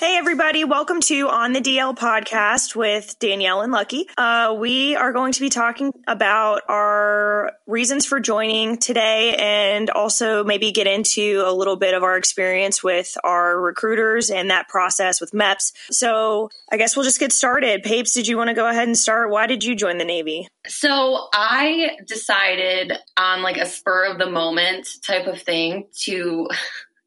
Hey, everybody. Welcome to On the DL podcast with Danielle and Lucky. Uh, we are going to be talking about our reasons for joining today and also maybe get into a little bit of our experience with our recruiters and that process with MEPS. So I guess we'll just get started. Papes, did you want to go ahead and start? Why did you join the Navy? So I decided on like a spur of the moment type of thing to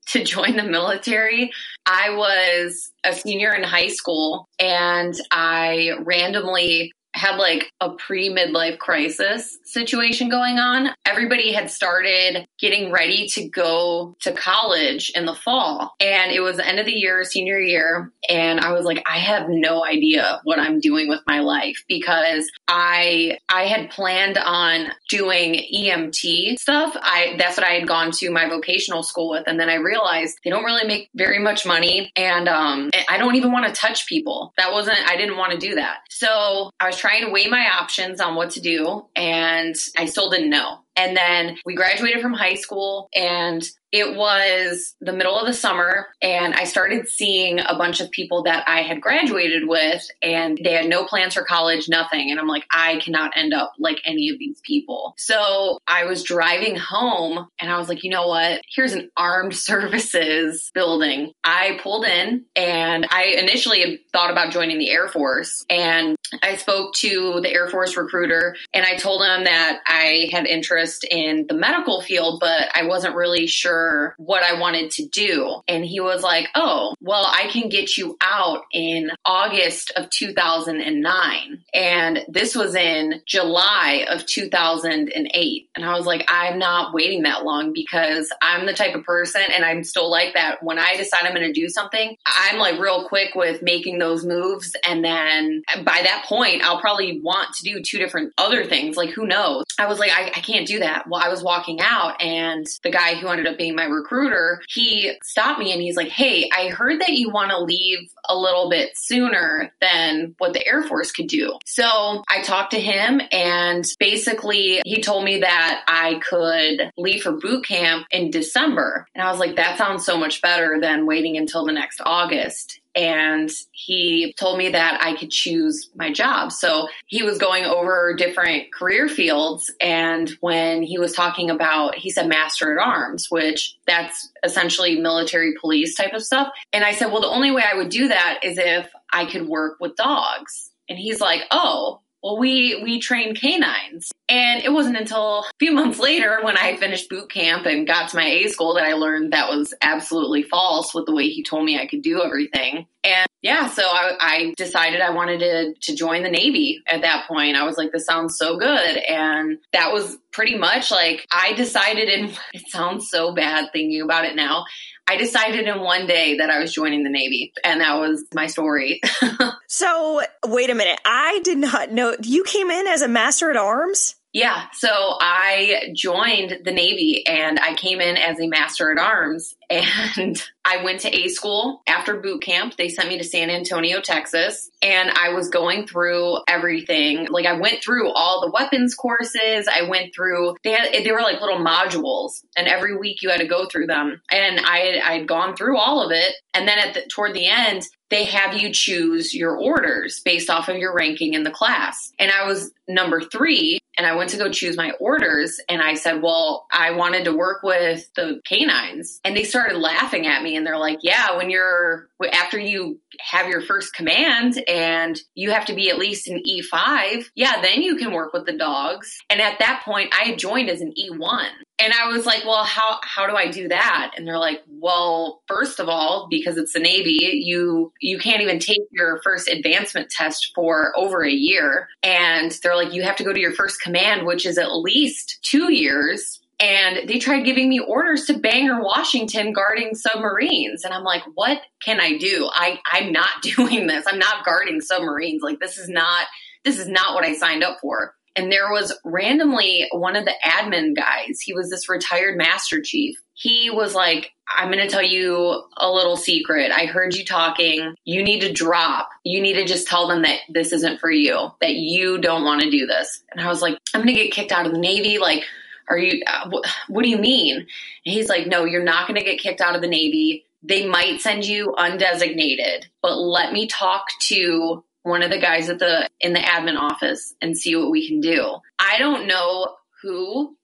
to join the military. I was a senior in high school and I randomly had like a pre midlife crisis situation going on. Everybody had started getting ready to go to college in the fall. And it was the end of the year, senior year. And I was like, I have no idea what I'm doing with my life because I I had planned on doing EMT stuff. I that's what I had gone to my vocational school with. And then I realized they don't really make very much money. And um I don't even want to touch people. That wasn't I didn't want to do that. So I was trying to weigh my options on what to do, and I still didn't know. And then we graduated from high school and it was the middle of the summer and I started seeing a bunch of people that I had graduated with and they had no plans for college, nothing. And I'm like, I cannot end up like any of these people. So I was driving home and I was like, you know what? Here's an armed services building. I pulled in and I initially thought about joining the Air Force and I spoke to the Air Force recruiter and I told him that I had interest in the medical field, but I wasn't really sure what I wanted to do. And he was like, Oh, well, I can get you out in August of 2009. And this was in July of 2008. And I was like, I'm not waiting that long because I'm the type of person and I'm still like that. When I decide I'm going to do something, I'm like real quick with making those moves. And then by that point, I'll probably want to do two different other things. Like, who knows? I was like, I, I can't do that. Well, I was walking out, and the guy who ended up being my recruiter, he stopped me and he's like, Hey, I heard that you want to leave a little bit sooner than what the Air Force could do. So I talked to him, and basically, he told me that I could leave for boot camp in December. And I was like, That sounds so much better than waiting until the next August and he told me that I could choose my job. So he was going over different career fields. And when he was talking about, he said master at arms, which that's essentially military police type of stuff. And I said, well, the only way I would do that is if I could work with dogs. And he's like, oh, well, we we train canines, and it wasn't until a few months later when I finished boot camp and got to my A school that I learned that was absolutely false with the way he told me I could do everything. And yeah, so I, I decided I wanted to to join the Navy at that point. I was like, this sounds so good, and that was pretty much like I decided. And it sounds so bad thinking about it now. I decided in one day that I was joining the Navy, and that was my story. so, wait a minute. I did not know you came in as a master at arms? Yeah, so I joined the Navy and I came in as a master at arms and I went to A school after boot camp. They sent me to San Antonio, Texas, and I was going through everything. Like I went through all the weapons courses. I went through they had they were like little modules and every week you had to go through them. And I I'd gone through all of it and then at the toward the end they have you choose your orders based off of your ranking in the class. And I was number three and I went to go choose my orders and I said, well, I wanted to work with the canines. And they started laughing at me and they're like, yeah, when you're, after you have your first command and you have to be at least an E5, yeah, then you can work with the dogs. And at that point, I joined as an E1. And I was like, well, how, how do I do that? And they're like, well, first of all, because it's the Navy, you, you can't even take your first advancement test for over a year. And they're like, you have to go to your first command, which is at least two years and they tried giving me orders to Bangor, Washington, guarding submarines. And I'm like, what can I do? I, I'm not doing this. I'm not guarding submarines. Like this is not this is not what I signed up for. And there was randomly one of the admin guys. He was this retired master chief. He was like, I'm going to tell you a little secret. I heard you talking. You need to drop. You need to just tell them that this isn't for you, that you don't want to do this. And I was like, I'm going to get kicked out of the Navy. Like, are you, uh, what do you mean? And he's like, no, you're not going to get kicked out of the Navy. they might send you undesignated, but let me talk to one of the guys at the in the admin office and see what we can do. I don't know who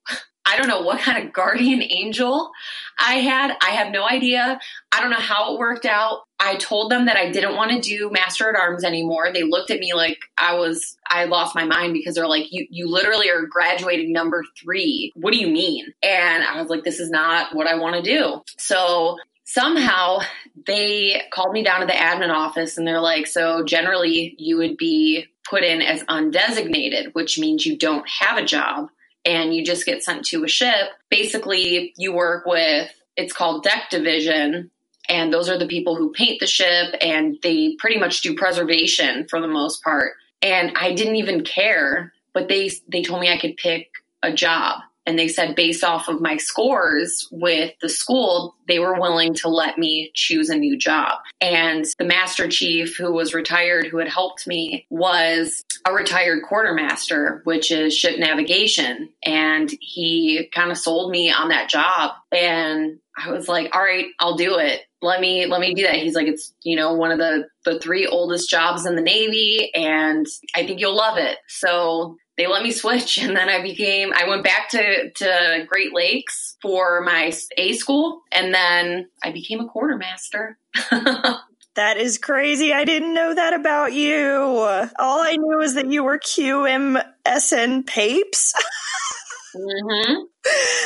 I don't know what kind of guardian angel I had. I have no idea. I don't know how it worked out. I told them that I didn't want to do Master at Arms anymore. They looked at me like I was I lost my mind because they're like, You you literally are graduating number three. What do you mean? And I was like, This is not what I want to do. So somehow they called me down to the admin office and they're like, So generally you would be put in as undesignated, which means you don't have a job and you just get sent to a ship. Basically, you work with it's called deck division and those are the people who paint the ship and they pretty much do preservation for the most part. And I didn't even care, but they they told me I could pick a job and they said based off of my scores with the school they were willing to let me choose a new job. And the master chief who was retired who had helped me was a retired quartermaster which is ship navigation. And he kind of sold me on that job. And i was like all right i'll do it. Let me let me do that. He's like it's you know one of the the three oldest jobs in the navy and i think you'll love it. So they let me switch and then I became I went back to to Great Lakes for my A school and then I became a quartermaster. That is crazy. I didn't know that about you. All I knew was that you were QMSN Papes. mm-hmm.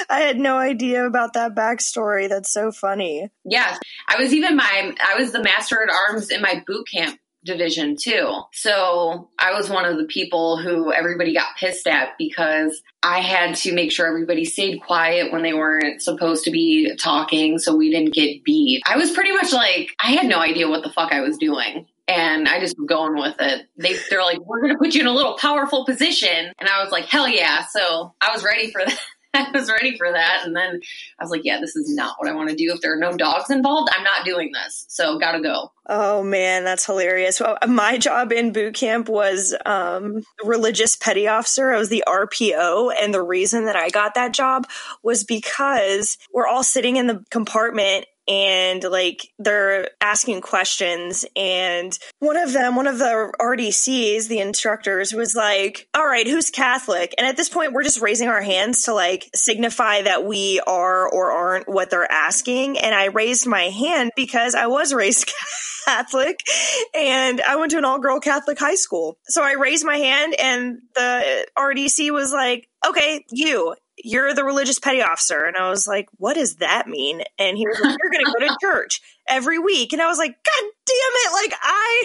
I had no idea about that backstory. That's so funny. Yeah. I was even my, I was the master at arms in my boot camp division too. So I was one of the people who everybody got pissed at because I had to make sure everybody stayed quiet when they weren't supposed to be talking so we didn't get beat. I was pretty much like, I had no idea what the fuck I was doing. And I just was going with it. They, they're like, we're going to put you in a little powerful position. And I was like, hell yeah. So I was ready for that. I was ready for that. And then I was like, yeah, this is not what I want to do. If there are no dogs involved, I'm not doing this. So gotta go. Oh man, that's hilarious. Well, my job in boot camp was um, religious petty officer. I was the RPO. And the reason that I got that job was because we're all sitting in the compartment and like they're asking questions and one of them one of the rdcs the instructors was like all right who's catholic and at this point we're just raising our hands to like signify that we are or aren't what they're asking and i raised my hand because i was raised Catholic and I went to an all girl Catholic high school. So I raised my hand and the RDC was like, okay, you you're the religious petty officer. And I was like, what does that mean? And he was like, you're going to go to church every week. And I was like, God damn it. Like I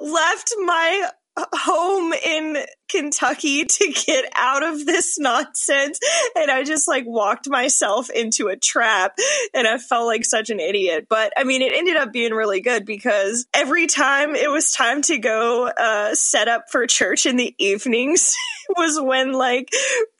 left my home in Kentucky to get out of this nonsense. And I just like walked myself into a trap and I felt like such an idiot. But I mean, it ended up being really good because every time it was time to go uh, set up for church in the evenings was when like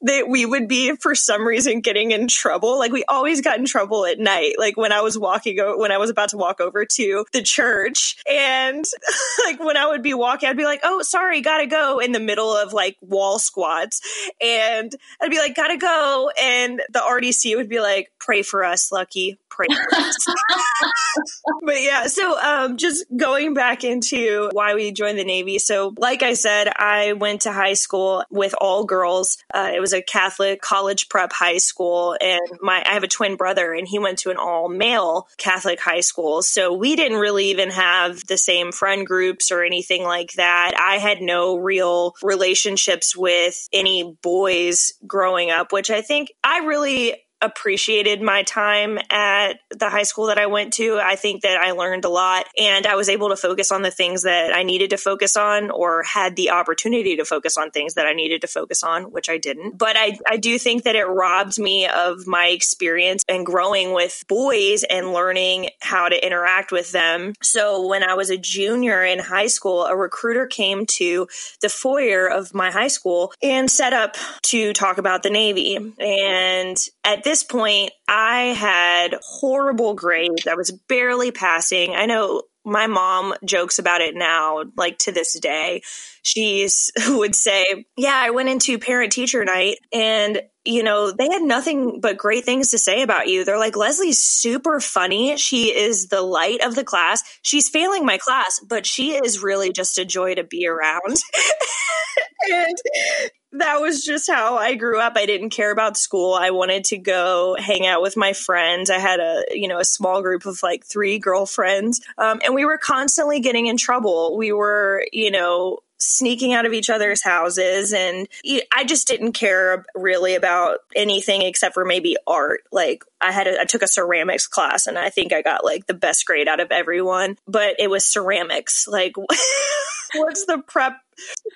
they, we would be for some reason getting in trouble. Like we always got in trouble at night. Like when I was walking, when I was about to walk over to the church and like when I would be walking, I'd be like, oh, sorry, gotta go in the middle of like wall squats. And I'd be like, gotta go. And the RDC would be like, pray for us, Lucky, pray for us. but yeah, so um, just going back into why we joined the Navy. So, like I said, I went to high school with all girls. Uh, it was a Catholic college prep high school. And my, I have a twin brother and he went to an all male Catholic high school. So we didn't really even have the same friend groups or anything like that. I had no real relationships with any boys growing up, which I think I really appreciated my time at the high school that I went to. I think that I learned a lot and I was able to focus on the things that I needed to focus on or had the opportunity to focus on things that I needed to focus on, which I didn't. But I, I do think that it robbed me of my experience and growing with boys and learning how to interact with them. So when I was a junior in high school, a recruiter came to the foyer of my high school and set up to talk about the Navy. And at this point, I had horrible grades. I was barely passing. I know my mom jokes about it now, like to this day. She would say, Yeah, I went into parent teacher night and you know, they had nothing but great things to say about you. They're like, Leslie's super funny. She is the light of the class. She's failing my class, but she is really just a joy to be around. and that was just how I grew up. I didn't care about school. I wanted to go hang out with my friends. I had a, you know, a small group of like three girlfriends. Um, and we were constantly getting in trouble. We were, you know, sneaking out of each other's houses and I just didn't care really about anything except for maybe art. Like I had a, I took a ceramics class and I think I got like the best grade out of everyone, but it was ceramics. Like what's the prep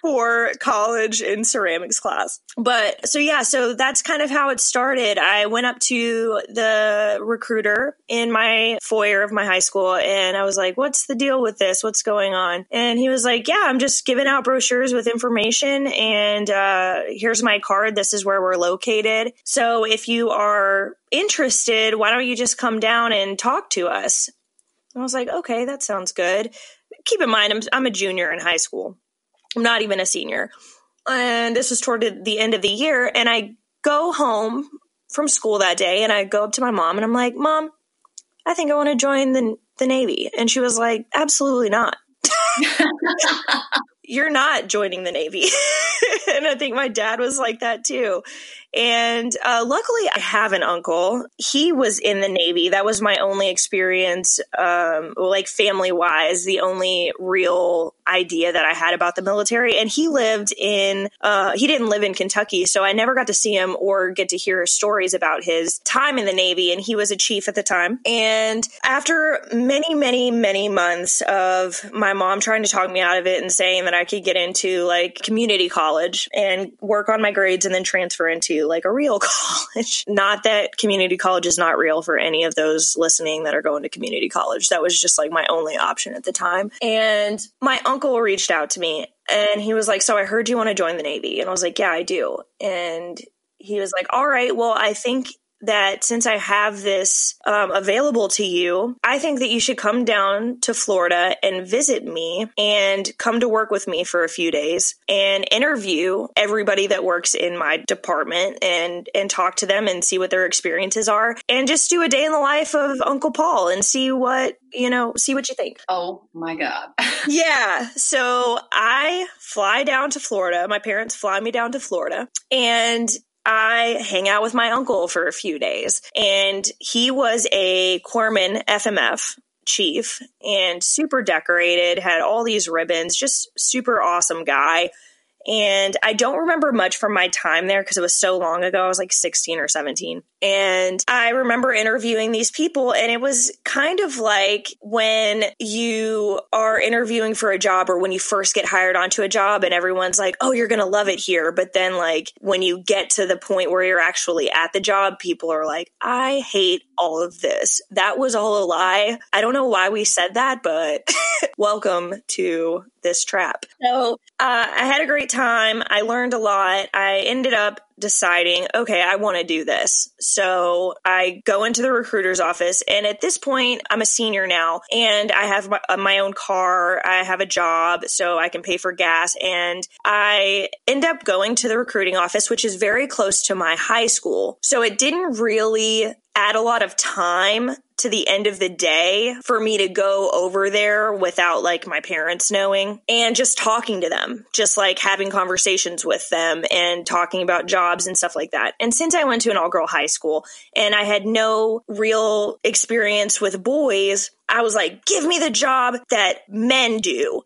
for college in ceramics class. But so yeah, so that's kind of how it started. I went up to the recruiter in my foyer of my high school and I was like, "What's the deal with this? What's going on?" And he was like, "Yeah, I'm just giving out brochures with information and uh, here's my card. This is where we're located. So if you are interested, why don't you just come down and talk to us?" And I was like, "Okay, that sounds good." Keep in mind, I'm, I'm a junior in high school. I'm not even a senior. And this was toward the end of the year. And I go home from school that day and I go up to my mom and I'm like, Mom, I think I want to join the, the Navy. And she was like, Absolutely not. You're not joining the Navy. and I think my dad was like that too. And uh, luckily, I have an uncle. He was in the Navy. That was my only experience, um, like family wise, the only real idea that I had about the military. And he lived in, uh, he didn't live in Kentucky. So I never got to see him or get to hear stories about his time in the Navy. And he was a chief at the time. And after many, many, many months of my mom trying to talk me out of it and saying that I could get into like community college and work on my grades and then transfer into like a real college. Not that community college is not real for any of those listening that are going to community college. That was just like my only option at the time. And my uncle reached out to me and he was like, So I heard you want to join the Navy. And I was like, Yeah, I do. And he was like, All right, well, I think that since I have this um, available to you, I think that you should come down to Florida and visit me and come to work with me for a few days and interview everybody that works in my department and and talk to them and see what their experiences are and just do a day in the life of Uncle Paul and see what you know see what you think. Oh my god. yeah, so I fly down to Florida. My parents fly me down to Florida and I hang out with my uncle for a few days. And he was a corpsman FMF chief and super decorated, had all these ribbons, just super awesome guy. And I don't remember much from my time there because it was so long ago. I was like 16 or 17. And I remember interviewing these people, and it was kind of like when you are interviewing for a job or when you first get hired onto a job, and everyone's like, oh, you're going to love it here. But then, like, when you get to the point where you're actually at the job, people are like, I hate all of this. That was all a lie. I don't know why we said that, but welcome to this trap. So uh, I had a great time. I learned a lot. I ended up deciding, okay, I want to do this. So I go into the recruiter's office. And at this point, I'm a senior now and I have my, uh, my, own car. I have a job so I can pay for gas. And I end up going to the recruiting office, which is very close to my high school. So it didn't really add a lot of time to the end of the day for me to go over there without like my parents knowing and just talking to them, just like having conversations with them and talking about jobs and stuff like that. And since I went to an all girl high school and I had no real experience with boys, I was like, give me the job that men do.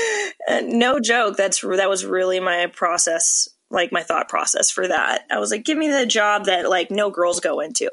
no joke. That's, that was really my process like my thought process for that. I was like, give me the job that like no girls go into.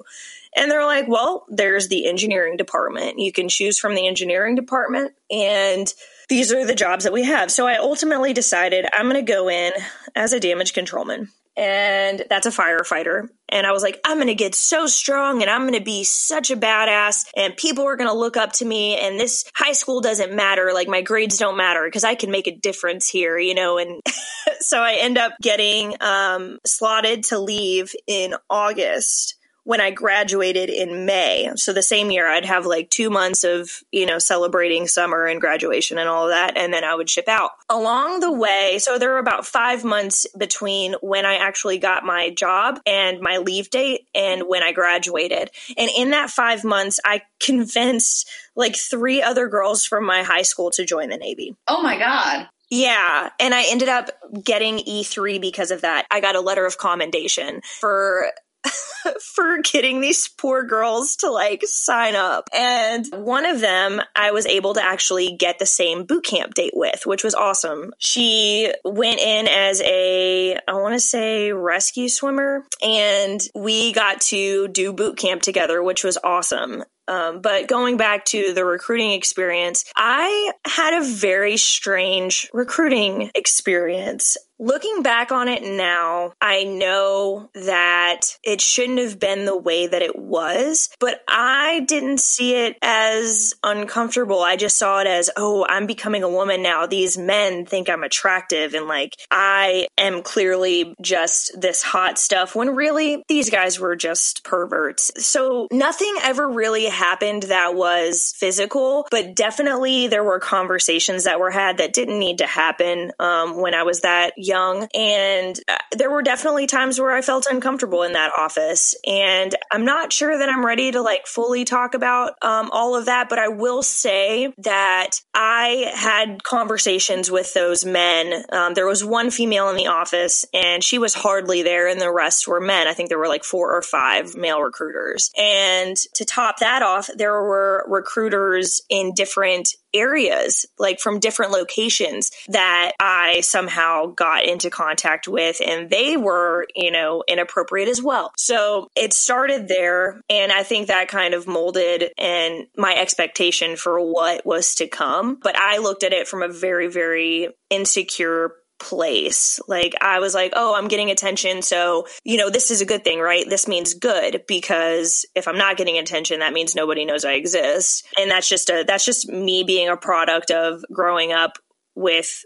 And they're like, well, there's the engineering department. You can choose from the engineering department, and these are the jobs that we have. So I ultimately decided I'm going to go in as a damage controlman. And that's a firefighter. And I was like, I'm going to get so strong and I'm going to be such a badass. And people are going to look up to me. And this high school doesn't matter. Like, my grades don't matter because I can make a difference here, you know? And so I end up getting um, slotted to leave in August when I graduated in May. So the same year, I'd have like two months of, you know, celebrating summer and graduation and all of that. And then I would ship out. Along the way, so there were about five months between when I actually got my job and my leave date and when I graduated. And in that five months, I convinced like three other girls from my high school to join the Navy. Oh my God. Yeah. And I ended up getting E3 because of that. I got a letter of commendation for for getting these poor girls to like sign up. And one of them I was able to actually get the same boot camp date with, which was awesome. She went in as a, I want to say rescue swimmer and we got to do boot camp together, which was awesome. Um, but going back to the recruiting experience, I had a very strange recruiting experience. Looking back on it now, I know that it shouldn't have been the way that it was, but I didn't see it as uncomfortable. I just saw it as, oh, I'm becoming a woman now. These men think I'm attractive and like I am clearly just this hot stuff when really these guys were just perverts. So nothing ever really happened that was physical, but definitely there were conversations that were had that didn't need to happen um, when I was that young. And uh, there were definitely times where I felt uncomfortable in that office. And I'm not sure that I'm ready to like fully talk about um, all of that, but I will say that I had conversations with those men. Um, there was one female in the office and she was hardly there, and the rest were men. I think there were like four or five male recruiters. And to top that off, there were recruiters in different areas, like from different locations that I somehow got into contact with, and they were, you know, inappropriate as well. So it started there, and I think that kind of molded and my expectation for what was to come. But I looked at it from a very, very insecure place. Like I was like, oh, I'm getting attention. So, you know, this is a good thing, right? This means good because if I'm not getting attention, that means nobody knows I exist. And that's just a, that's just me being a product of growing up with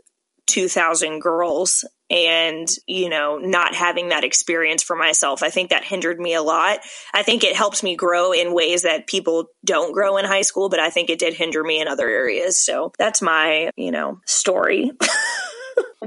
2000 girls and you know not having that experience for myself i think that hindered me a lot i think it helps me grow in ways that people don't grow in high school but i think it did hinder me in other areas so that's my you know story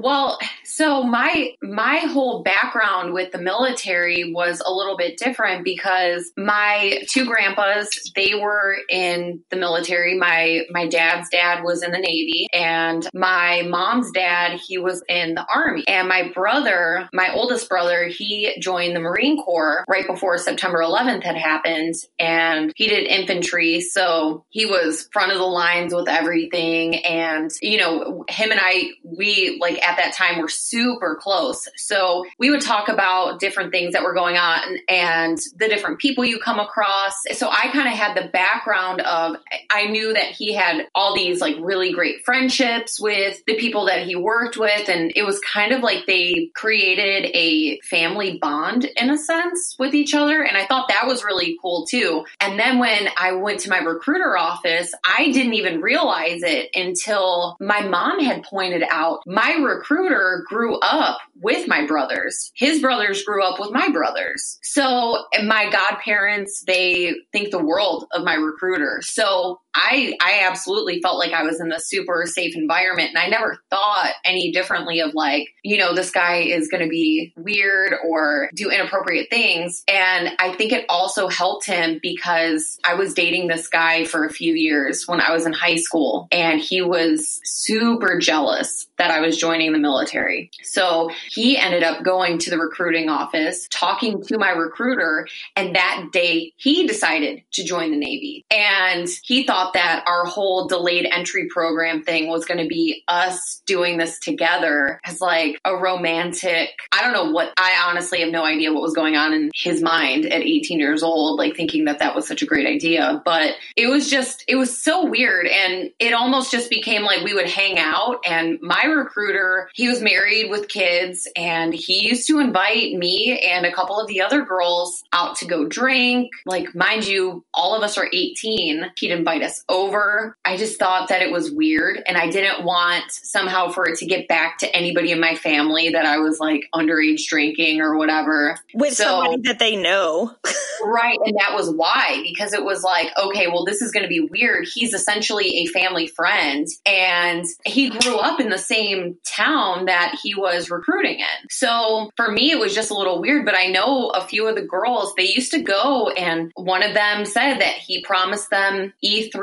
Well, so my my whole background with the military was a little bit different because my two grandpas, they were in the military. My my dad's dad was in the Navy and my mom's dad, he was in the army. And my brother, my oldest brother, he joined the Marine Corps right before September 11th had happened and he did infantry, so he was front of the lines with everything and you know, him and I we like at that time were super close. So we would talk about different things that were going on and the different people you come across. So I kind of had the background of, I knew that he had all these like really great friendships with the people that he worked with. And it was kind of like they created a family bond in a sense with each other. And I thought that was really cool too. And then when I went to my recruiter office, I didn't even realize it until my mom had pointed out my recruiter grew up with my brothers. His brothers grew up with my brothers. So my godparents, they think the world of my recruiter. So help I I absolutely felt like I was in a super safe environment and I never thought any differently of like, you know, this guy is going to be weird or do inappropriate things. And I think it also helped him because I was dating this guy for a few years when I was in high school and he was super jealous that I was joining the military. So he ended up going to the recruiting office, talking to my recruiter, and that day he decided to join the Navy. And he thought thought that our whole delayed entry program thing was going to be us doing this together as like a romantic. I don't know what, I honestly have no idea what was going on in his mind at 18 years old, like thinking that that was such a great idea. But it was just, it was so weird. And it almost just became like we would hang out. And my recruiter, he was married with kids and he used to invite me and a couple of the other girls out to go drink. Like, mind you, all of us are 18. He'd invite us this over. I just thought that it was weird and I didn't want somehow for it to get back to anybody in my family that I was like underage drinking or whatever. With so, somebody that they know. right. And that was why, because it was like, okay, well, this is going to be weird. He's essentially a family friend and he grew up in the same town that he was recruiting in. So for me, it was just a little weird, but I know a few of the girls, they used to go and one of them said that he promised them E3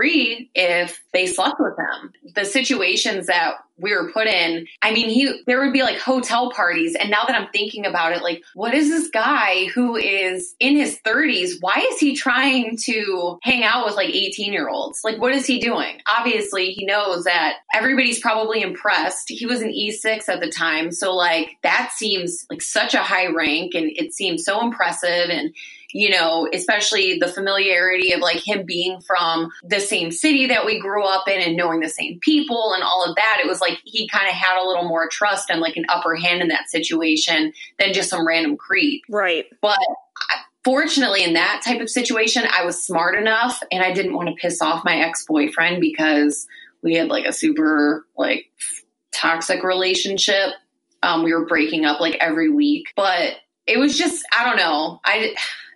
if they slept with him. The situations that we were put in, I mean, he, there would be like hotel parties. And now that I'm thinking about it, like, what is this guy who is in his 30s? Why is he trying to hang out with like 18 year olds? Like, what is he doing? Obviously, he knows that everybody's probably impressed. He was an E6 at the time. So, like, that seems like such a high rank and it seems so impressive. And you know, especially the familiarity of like him being from the same city that we grew up in and knowing the same people and all of that. It was like he kind of had a little more trust and like an upper hand in that situation than just some random creep. Right. But fortunately, in that type of situation, I was smart enough and I didn't want to piss off my ex boyfriend because we had like a super like toxic relationship. Um, we were breaking up like every week, but it was just, I don't know. I,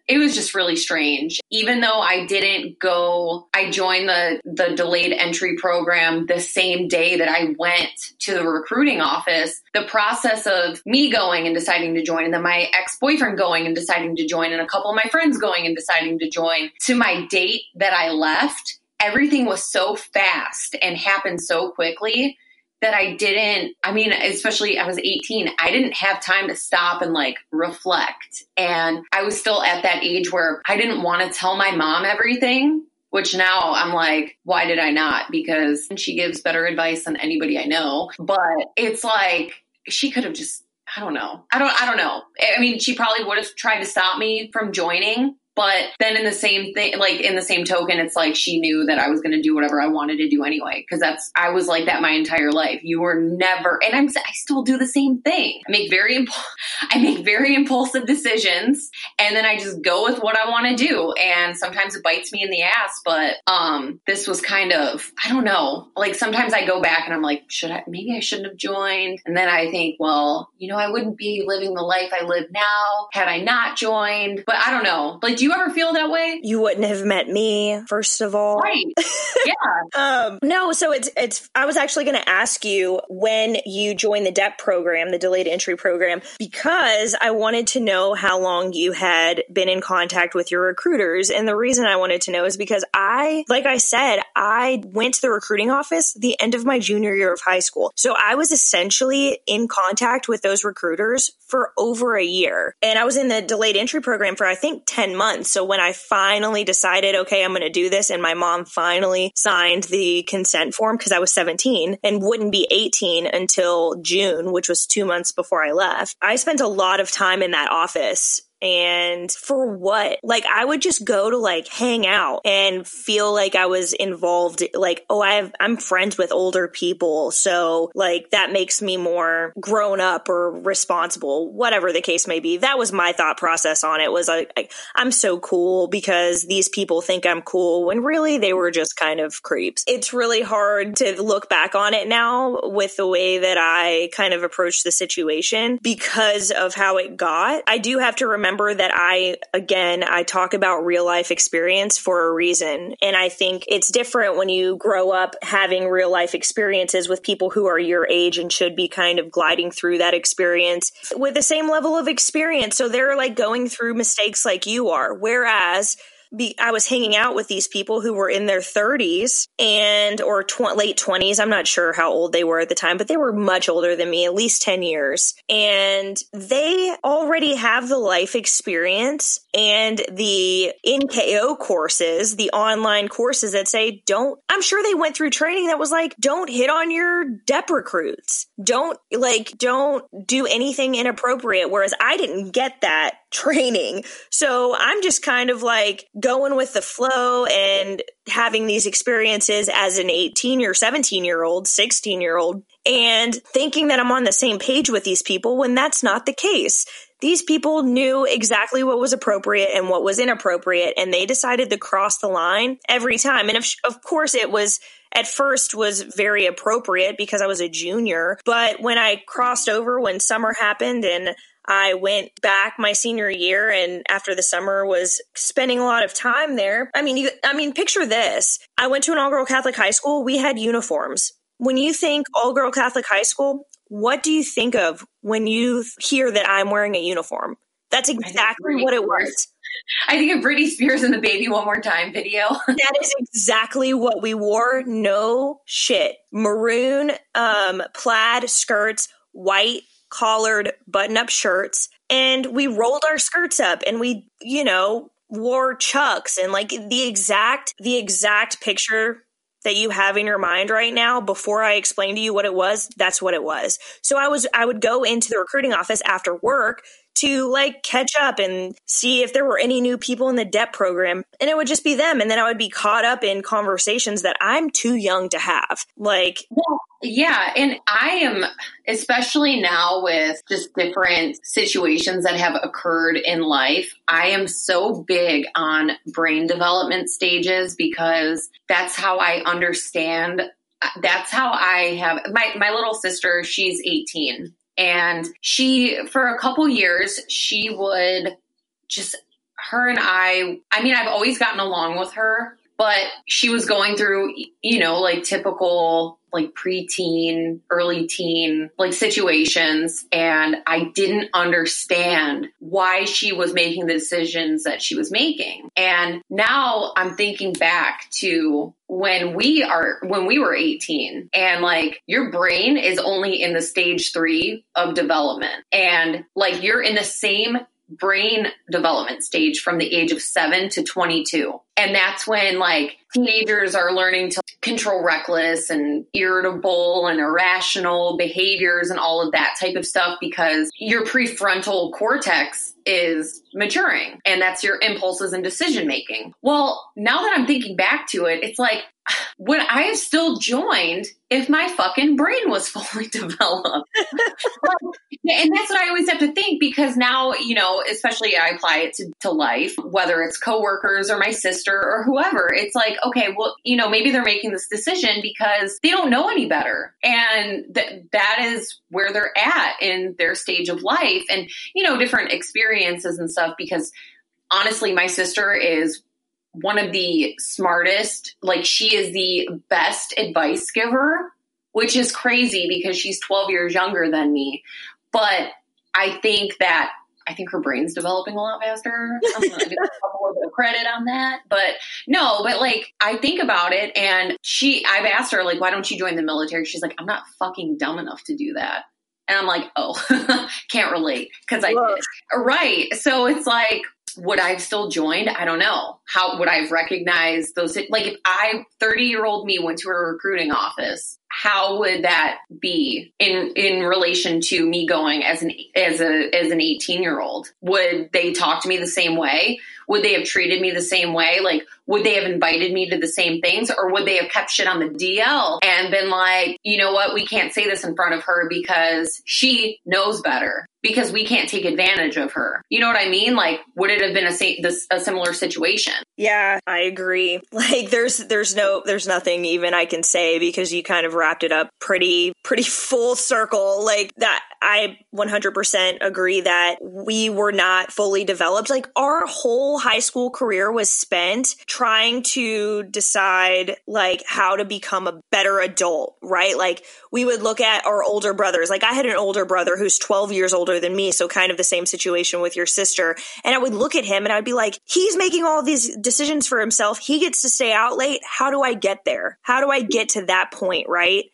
it was just really strange. Even though I didn't go, I joined the the delayed entry program the same day that I went to the recruiting office. The process of me going and deciding to join, and then my ex boyfriend going and deciding to join, and a couple of my friends going and deciding to join, to my date that I left, everything was so fast and happened so quickly that I didn't, I mean, especially I was 18, I didn't have time to stop and like reflect. And I was still at that age where I didn't want to tell my mom everything, which now I'm like, why did I not? Because she gives better advice than anybody I know. But it's like, she could have just, I don't know. I don't, I don't know. I mean, she probably would have tried to stop me from joining, but then in the same thing, like in the same token, it's like she knew that I was going to do whatever I wanted to do anyway. Cause that's, I was like that my entire life. You were never, and I'm, I still do the same thing. I make very, I make very impulsive decisions and then I just go with what I want to do. And sometimes it bites me in the ass, but, um, this was kind of, I don't know, like sometimes I go back and I'm like, should I, maybe I shouldn't have joined. And then I think, well, you know, I wouldn't be living the life I live now had I not joined, but I don't know. Like, do you you ever feel that way? You wouldn't have met me, first of all. Right. Yeah. um, no, so it's it's I was actually gonna ask you when you joined the DEP program, the delayed entry program, because I wanted to know how long you had been in contact with your recruiters. And the reason I wanted to know is because I, like I said, I went to the recruiting office the end of my junior year of high school. So I was essentially in contact with those recruiters for over a year. And I was in the delayed entry program for I think 10 months. So when I finally decided, okay, I'm going to do this, and my mom finally signed the consent form because I was 17 and wouldn't be 18 until June, which was two months before I left, I spent a lot of time in that office and for what? Like I would just go to like hang out and feel like I was involved like oh I have I'm friends with older people so like that makes me more grown up or responsible whatever the case may be. That was my thought process on it was like, like I'm so cool because these people think I'm cool when really they were just kind of creeps. It's really hard to look back on it now with the way that I kind of approached the situation because of how it got. I do have to remember remember that I, again, I talk about real life experience for a reason. And I think it's different when you grow up having real life experiences with people who are your age and should be kind of gliding through that experience with the same level of experience. So they're like going through mistakes like you are. Whereas, be, I was hanging out with these people who were in their 30s and or tw- late 20s. I'm not sure how old they were at the time, but they were much older than me, at least 10 years. And they already have the life experience and the NKO courses, the online courses that say don't I'm sure they went through training that was like don't hit on your DEP recruits. Don't like don't do anything inappropriate whereas I didn't get that training. So I'm just kind of like going with the flow and having these experiences as an 18 or 17 year old, 16 year old, and thinking that I'm on the same page with these people when that's not the case these people knew exactly what was appropriate and what was inappropriate, and they decided to cross the line every time. And if, of course, it was at first was very appropriate because I was a junior. But when I crossed over when summer happened and I went back my senior year and after the summer was spending a lot of time there. I mean, you, I mean, picture this. I went to an all girl Catholic high school. We had uniforms. When you think all girl Catholic high school, what do you think of when you hear that I'm wearing a uniform? That's exactly what it was. I think of Britney Spears in the Baby One More Time video. that is exactly what we wore. No shit. Maroon um, plaid skirts, white collared button up shirts, and we rolled our skirts up and we, you know, wore chucks and like the exact the exact picture that you have in your mind right now before I explain to you what it was, that's what it was. So I was I would go into the recruiting office after work to like catch up and see if there were any new people in the DEP program. And it would just be them. And then I would be caught up in conversations that I'm too young to have. Like, well, yeah. And I am, especially now with just different situations that have occurred in life, I am so big on brain development stages because that's how I understand. That's how I have my, my little sister, she's 18 and she, for a couple years, she would just, her and I, I mean, I've always gotten along with her, but she was going through, you know, like typical like preteen, early teen like situations. And I didn't understand why she was making the decisions that she was making. And now I'm thinking back to when we are when we were 18 and like your brain is only in the stage 3 of development. And like you're in the same brain development stage from the age of 7 to 22 and that's when like teenagers are learning to control reckless and irritable and irrational behaviors and all of that type of stuff because your prefrontal cortex is maturing and that's your impulses and decision making. Well, now that I'm thinking back to it, it's like would I have still joined if my fucking brain was fully developed? and that's what I always have to think because now, you know, especially I apply it to, to life, whether it's coworkers or my sister or whoever, it's like, okay, well, you know, maybe they're making this decision because they don't know any better. And that that is where they're at in their stage of life and, you know, different experiences and stuff because honestly, my sister is one of the smartest, like she is the best advice giver, which is crazy because she's 12 years younger than me. But I think that I think her brain's developing a lot faster. I'm gonna give a little bit of credit on that. But no, but like I think about it and she I've asked her, like, why don't you join the military? She's like, I'm not fucking dumb enough to do that. And I'm like, oh, can't relate because I did. Right. So it's like, would I have still joined? I don't know. How would I have recognized those? Like if I, 30 year old me went to a recruiting office, how would that be in, in relation to me going as an, as a, as an 18 year old? Would they talk to me the same way? Would they have treated me the same way? Like, would they have invited me to the same things or would they have kept shit on the DL and been like, you know what? We can't say this in front of her because she knows better because we can't take advantage of her. You know what I mean? Like, would it have been a, a similar situation? Yeah, I agree. Like, there's there's no there's nothing even I can say because you kind of wrapped it up pretty pretty full circle. Like that, I 100% agree that we were not fully developed. Like our whole high school career was spent trying to decide like how to become a better adult, right? Like we would look at our older brothers. Like I had an older brother who's 12 years older than me, so kind of the same situation with your sister. And I would look at him and I'd be like, he's making all these decisions for himself. He gets to stay out late. How do I get there? How do I get to that point, right?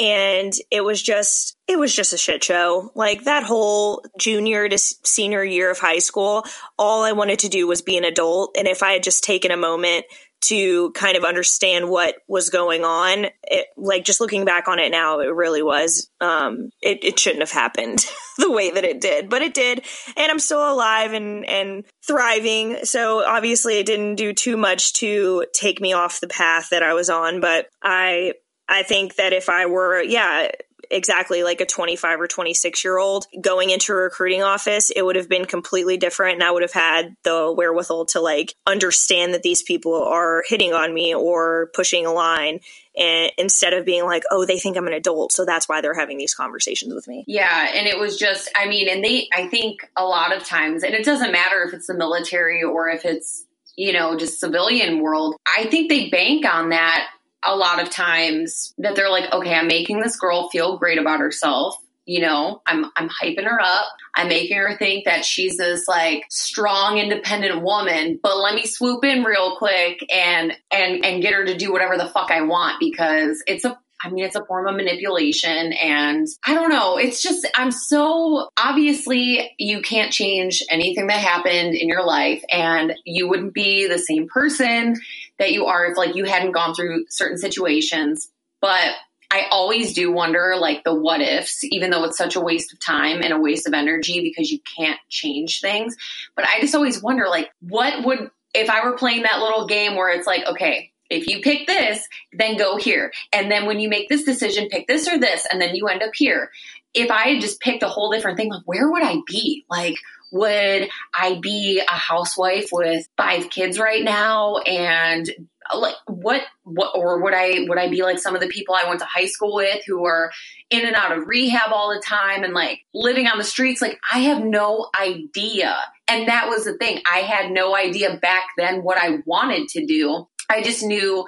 and it was just it was just a shit show like that whole junior to senior year of high school all i wanted to do was be an adult and if i had just taken a moment to kind of understand what was going on. It, like just looking back on it now, it really was. Um, it, it shouldn't have happened the way that it did, but it did, and I'm still alive and and thriving. So obviously, it didn't do too much to take me off the path that I was on, but I I think that if I were, yeah, exactly like a 25 or 26 year old going into a recruiting office, it would have been completely different. And I would have had the wherewithal to like understand that these people are hitting on me or pushing a line and instead of being like, oh, they think I'm an adult, so that's why they're having these conversations with me. Yeah, and it was just, I mean, and they, I think a lot of times, and it doesn't matter if it's the military or if it's you know just civilian world, I think they bank on that a lot of times that they're like, okay, I'm making this girl feel great about herself. You know, I'm I'm hyping her up. I'm making her think that she's this like strong, independent woman. But let me swoop in real quick and and and get her to do whatever the fuck I want because it's a I mean, it's a form of manipulation. And I don't know. It's just, I'm so obviously you can't change anything that happened in your life. And you wouldn't be the same person that you are if like you hadn't gone through certain situations. But I always do wonder like the what ifs, even though it's such a waste of time and a waste of energy because you can't change things. But I just always wonder like what would if I were playing that little game where it's like, okay, if you pick this, then go here. And then when you make this decision, pick this or this, and then you end up here. If I had just picked a whole different thing, like where would I be? Like, would I be a housewife with five kids right now and like what what or would I would I be like some of the people I went to high school with who are in and out of rehab all the time and like living on the streets like I have no idea and that was the thing I had no idea back then what I wanted to do I just knew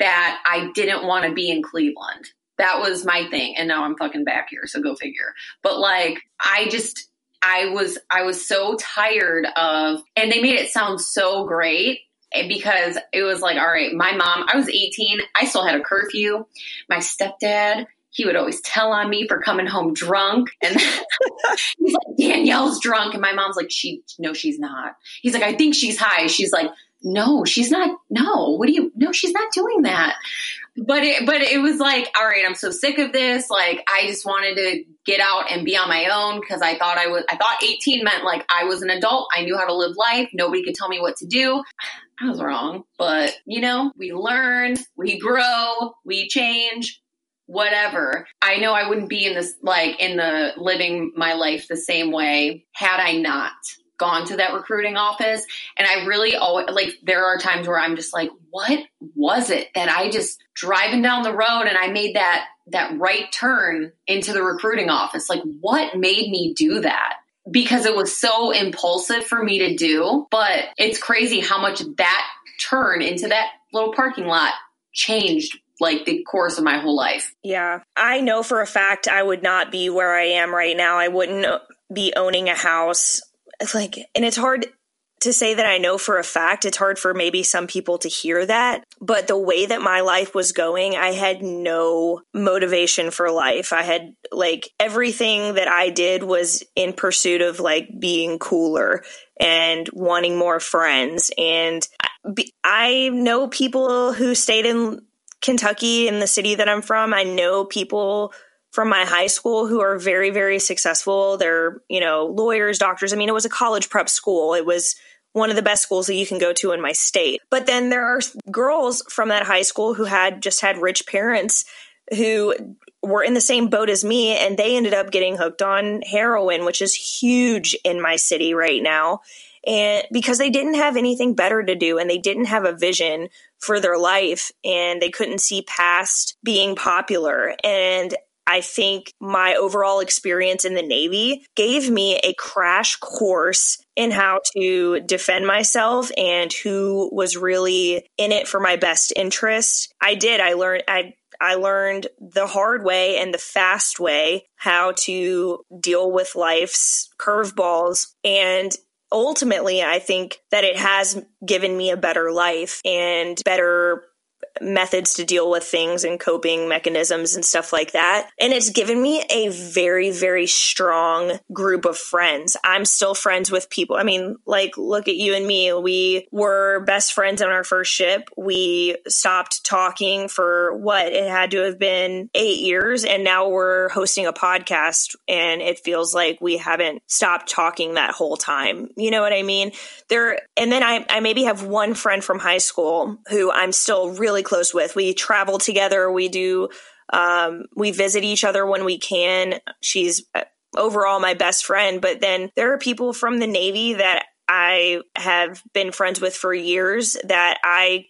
that I didn't want to be in Cleveland. That was my thing. And now I'm fucking back here. So go figure. But like, I just, I was, I was so tired of, and they made it sound so great eh, because it was like, all right, my mom, I was 18. I still had a curfew. My stepdad, he would always tell on me for coming home drunk. And he's like, Danielle's drunk. And my mom's like, she, no, she's not. He's like, I think she's high. She's like, no, she's not. No, what do you? No, she's not doing that. But it, but it was like, all right, I'm so sick of this. Like, I just wanted to get out and be on my own because I thought I was. I thought 18 meant like I was an adult. I knew how to live life. Nobody could tell me what to do. I was wrong, but you know, we learn, we grow, we change whatever. I know I wouldn't be in this, like, in the living my life the same way had I not gone to that recruiting office. And I really always like there are times where I'm just like, what was it that I just driving down the road and I made that that right turn into the recruiting office? Like what made me do that? Because it was so impulsive for me to do. But it's crazy how much that turn into that little parking lot changed like the course of my whole life. Yeah. I know for a fact I would not be where I am right now. I wouldn't be owning a house like, and it's hard to say that I know for a fact. It's hard for maybe some people to hear that. But the way that my life was going, I had no motivation for life. I had like everything that I did was in pursuit of like being cooler and wanting more friends. And I know people who stayed in Kentucky in the city that I'm from. I know people from my high school who are very, very successful. They're, you know, lawyers, doctors. I mean, it was a college prep school. It was one of the best schools that you can go to in my state. But then there are girls from that high school who had just had rich parents who were in the same boat as me and they ended up getting hooked on heroin, which is huge in my city right now. And because they didn't have anything better to do and they didn't have a vision for their life and they couldn't see past being popular. And I think my overall experience in the Navy gave me a crash course in how to defend myself and who was really in it for my best interest. I did. I learned, I, I learned the hard way and the fast way how to deal with life's curveballs. And ultimately, I think that it has given me a better life and better methods to deal with things and coping mechanisms and stuff like that. And it's given me a very, very strong group of friends. I'm still friends with people. I mean, like, look at you and me. We were best friends on our first ship. We stopped talking for what? It had to have been eight years. And now we're hosting a podcast and it feels like we haven't stopped talking that whole time. You know what I mean? There, and then I, I maybe have one friend from high school who I'm still really close with. We travel together. We do Um, we visit each other when we can. She's uh, overall my best friend, but then there are people from the Navy that I have been friends with for years that I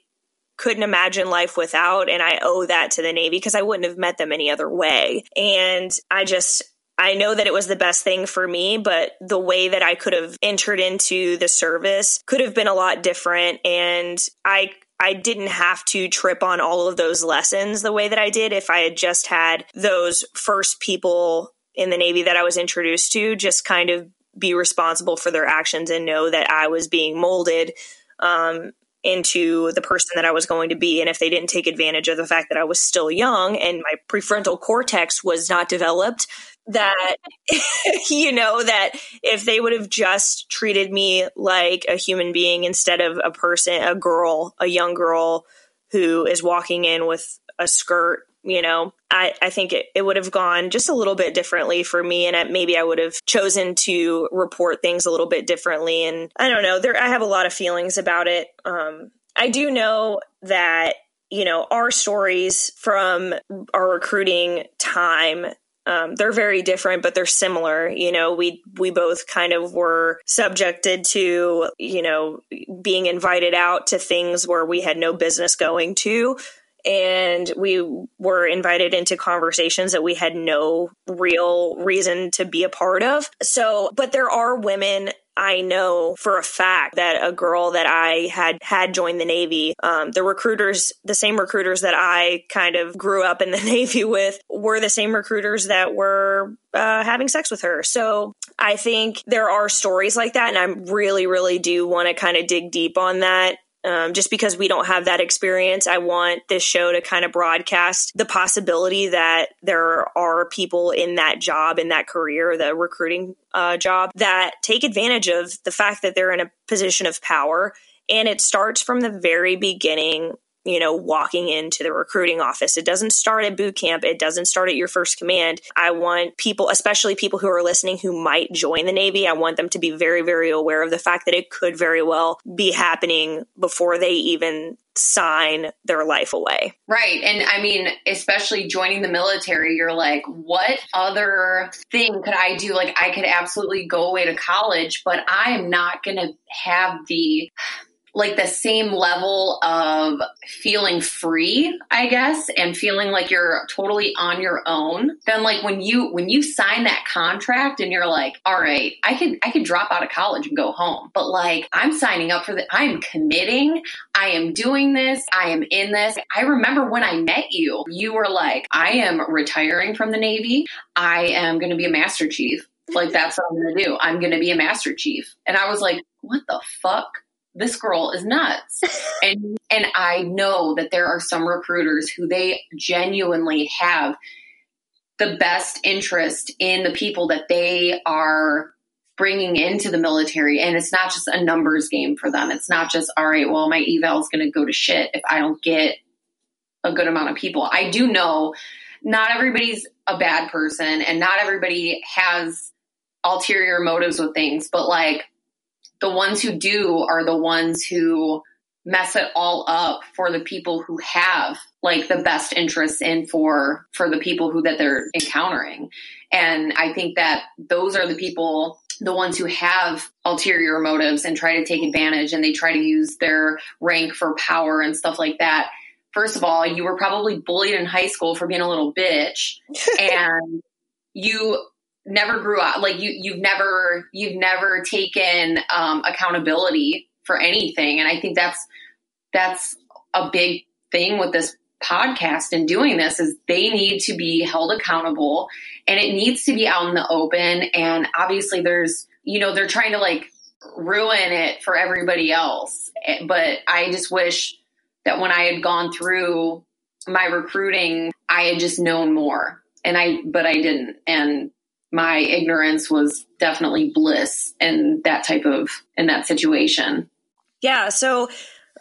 couldn't imagine life without. And I owe that to the Navy because I wouldn't have met them any other way. And I just, I know that it was the best thing for me, but the way that I could have entered into the service could have been a lot different. And I, I didn't have to trip on all of those lessons the way that I did if I had just had those first people in the Navy that I was introduced to just kind of be responsible for their actions and know that I was being molded um, into the person that I was going to be. And if they didn't take advantage of the fact that I was still young and my prefrontal cortex was not developed, that, you know, that if they would have just treated me like a human being instead of a person, a girl, a young girl who is walking in with a skirt you know i, I think it, it would have gone just a little bit differently for me and maybe i would have chosen to report things a little bit differently and i don't know there i have a lot of feelings about it. Um, i do know that you know our stories from our recruiting time um, they're very different, but they're similar. You know, we we both kind of were subjected to, you know, being invited out to things where we had no business going to and we were invited into conversations that we had no real reason to be a part of. So, but there are women I know for a fact that a girl that I had had joined the Navy, um, the recruiters, the same recruiters that I kind of grew up in the Navy with, were the same recruiters that were uh, having sex with her. So I think there are stories like that, and I really, really do want to kind of dig deep on that um, just because we don't have that experience, I want this show to kind of broadcast the possibility that there are people in that job, in that career, the recruiting uh, job, that take advantage of the fact that they're in a position of power. And it starts from the very beginning you know, walking into the recruiting office. It doesn't start at boot camp. It doesn't start at your first command. I want people, especially people who are listening who might join the Navy, I want them to be very, very aware of the fact that it could very well be happening before they even sign their life away. Right. And I mean, especially joining the military, you're like, what other thing could I do? Like, I could absolutely go away to college, but I am not going to have the like the same level of feeling free, I guess, and feeling like you're totally on your own, then like when you when you sign that contract and you're like, all right, I could I could drop out of college and go home. But like I'm signing up for the I'm committing, I am doing this, I am in this. I remember when I met you, you were like, I am retiring from the Navy. I am gonna be a master chief. Like that's what I'm gonna do. I'm gonna be a master chief. And I was like, what the fuck? This girl is nuts. and and I know that there are some recruiters who they genuinely have the best interest in the people that they are bringing into the military and it's not just a numbers game for them. It's not just all right, well my eval is going to go to shit if I don't get a good amount of people. I do know not everybody's a bad person and not everybody has ulterior motives with things, but like the ones who do are the ones who mess it all up for the people who have like the best interests in for for the people who that they're encountering. And i think that those are the people the ones who have ulterior motives and try to take advantage and they try to use their rank for power and stuff like that. First of all you were probably bullied in high school for being a little bitch and you never grew up like you you've never you've never taken um, accountability for anything. And i think that's that's a big thing with this podcast and doing this is they need to be held accountable and it needs to be out in the open. And obviously there's you know they're trying to like ruin it for everybody else. Eh, but i just wish that when i had gone through my recruiting i had just known more. And i but i didn't. And my ignorance was definitely bliss in that type of in that situation. Yeah, so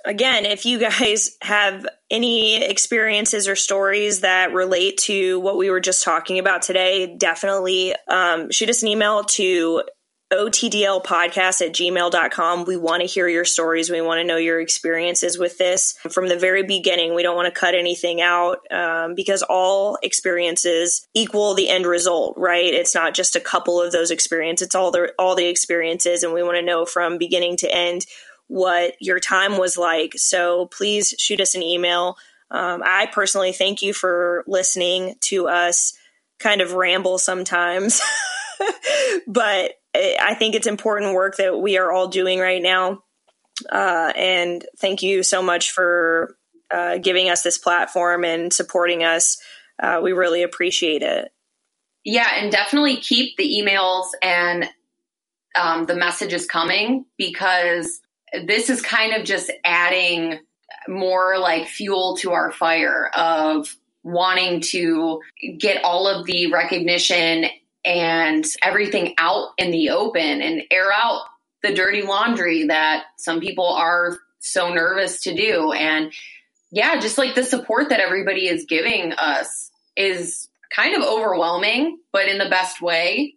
again, if you guys have any experiences or stories that relate to what we were just talking about today, definitely um, shoot us an email to otdl podcast at gmail.com. We want to hear your stories. We want to know your experiences with this from the very beginning. We don't want to cut anything out um, because all experiences equal the end result, right? It's not just a couple of those experiences. It's all the, all the experiences. And we want to know from beginning to end what your time was like. So please shoot us an email. Um, I personally thank you for listening to us kind of ramble sometimes. but I think it's important work that we are all doing right now. Uh, and thank you so much for uh, giving us this platform and supporting us. Uh, we really appreciate it. Yeah, and definitely keep the emails and um, the messages coming because this is kind of just adding more like fuel to our fire of wanting to get all of the recognition and everything out in the open and air out the dirty laundry that some people are so nervous to do. And yeah, just like the support that everybody is giving us is kind of overwhelming, but in the best way.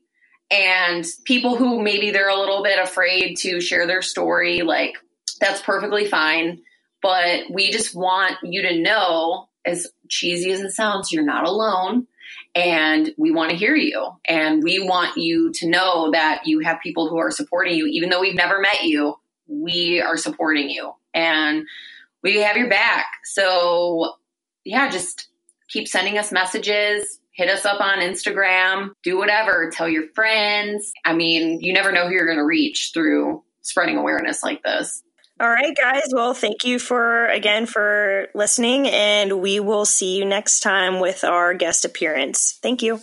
And people who maybe they're a little bit afraid to share their story, like that's perfectly fine. But we just want you to know, as cheesy as it sounds, you're not alone and we want to hear you. And we want you to know that you have people who are supporting you. Even though we've never met you we are supporting you. And we have your back. So yeah just keep sending us messages. Hit us up on instagram. Do whatever. Tell your friends. I mean you never know who you're going to reach through spreading awareness like this all right, guys. Well, thank you for again for listening, and we will see you next time with our guest appearance. Thank you.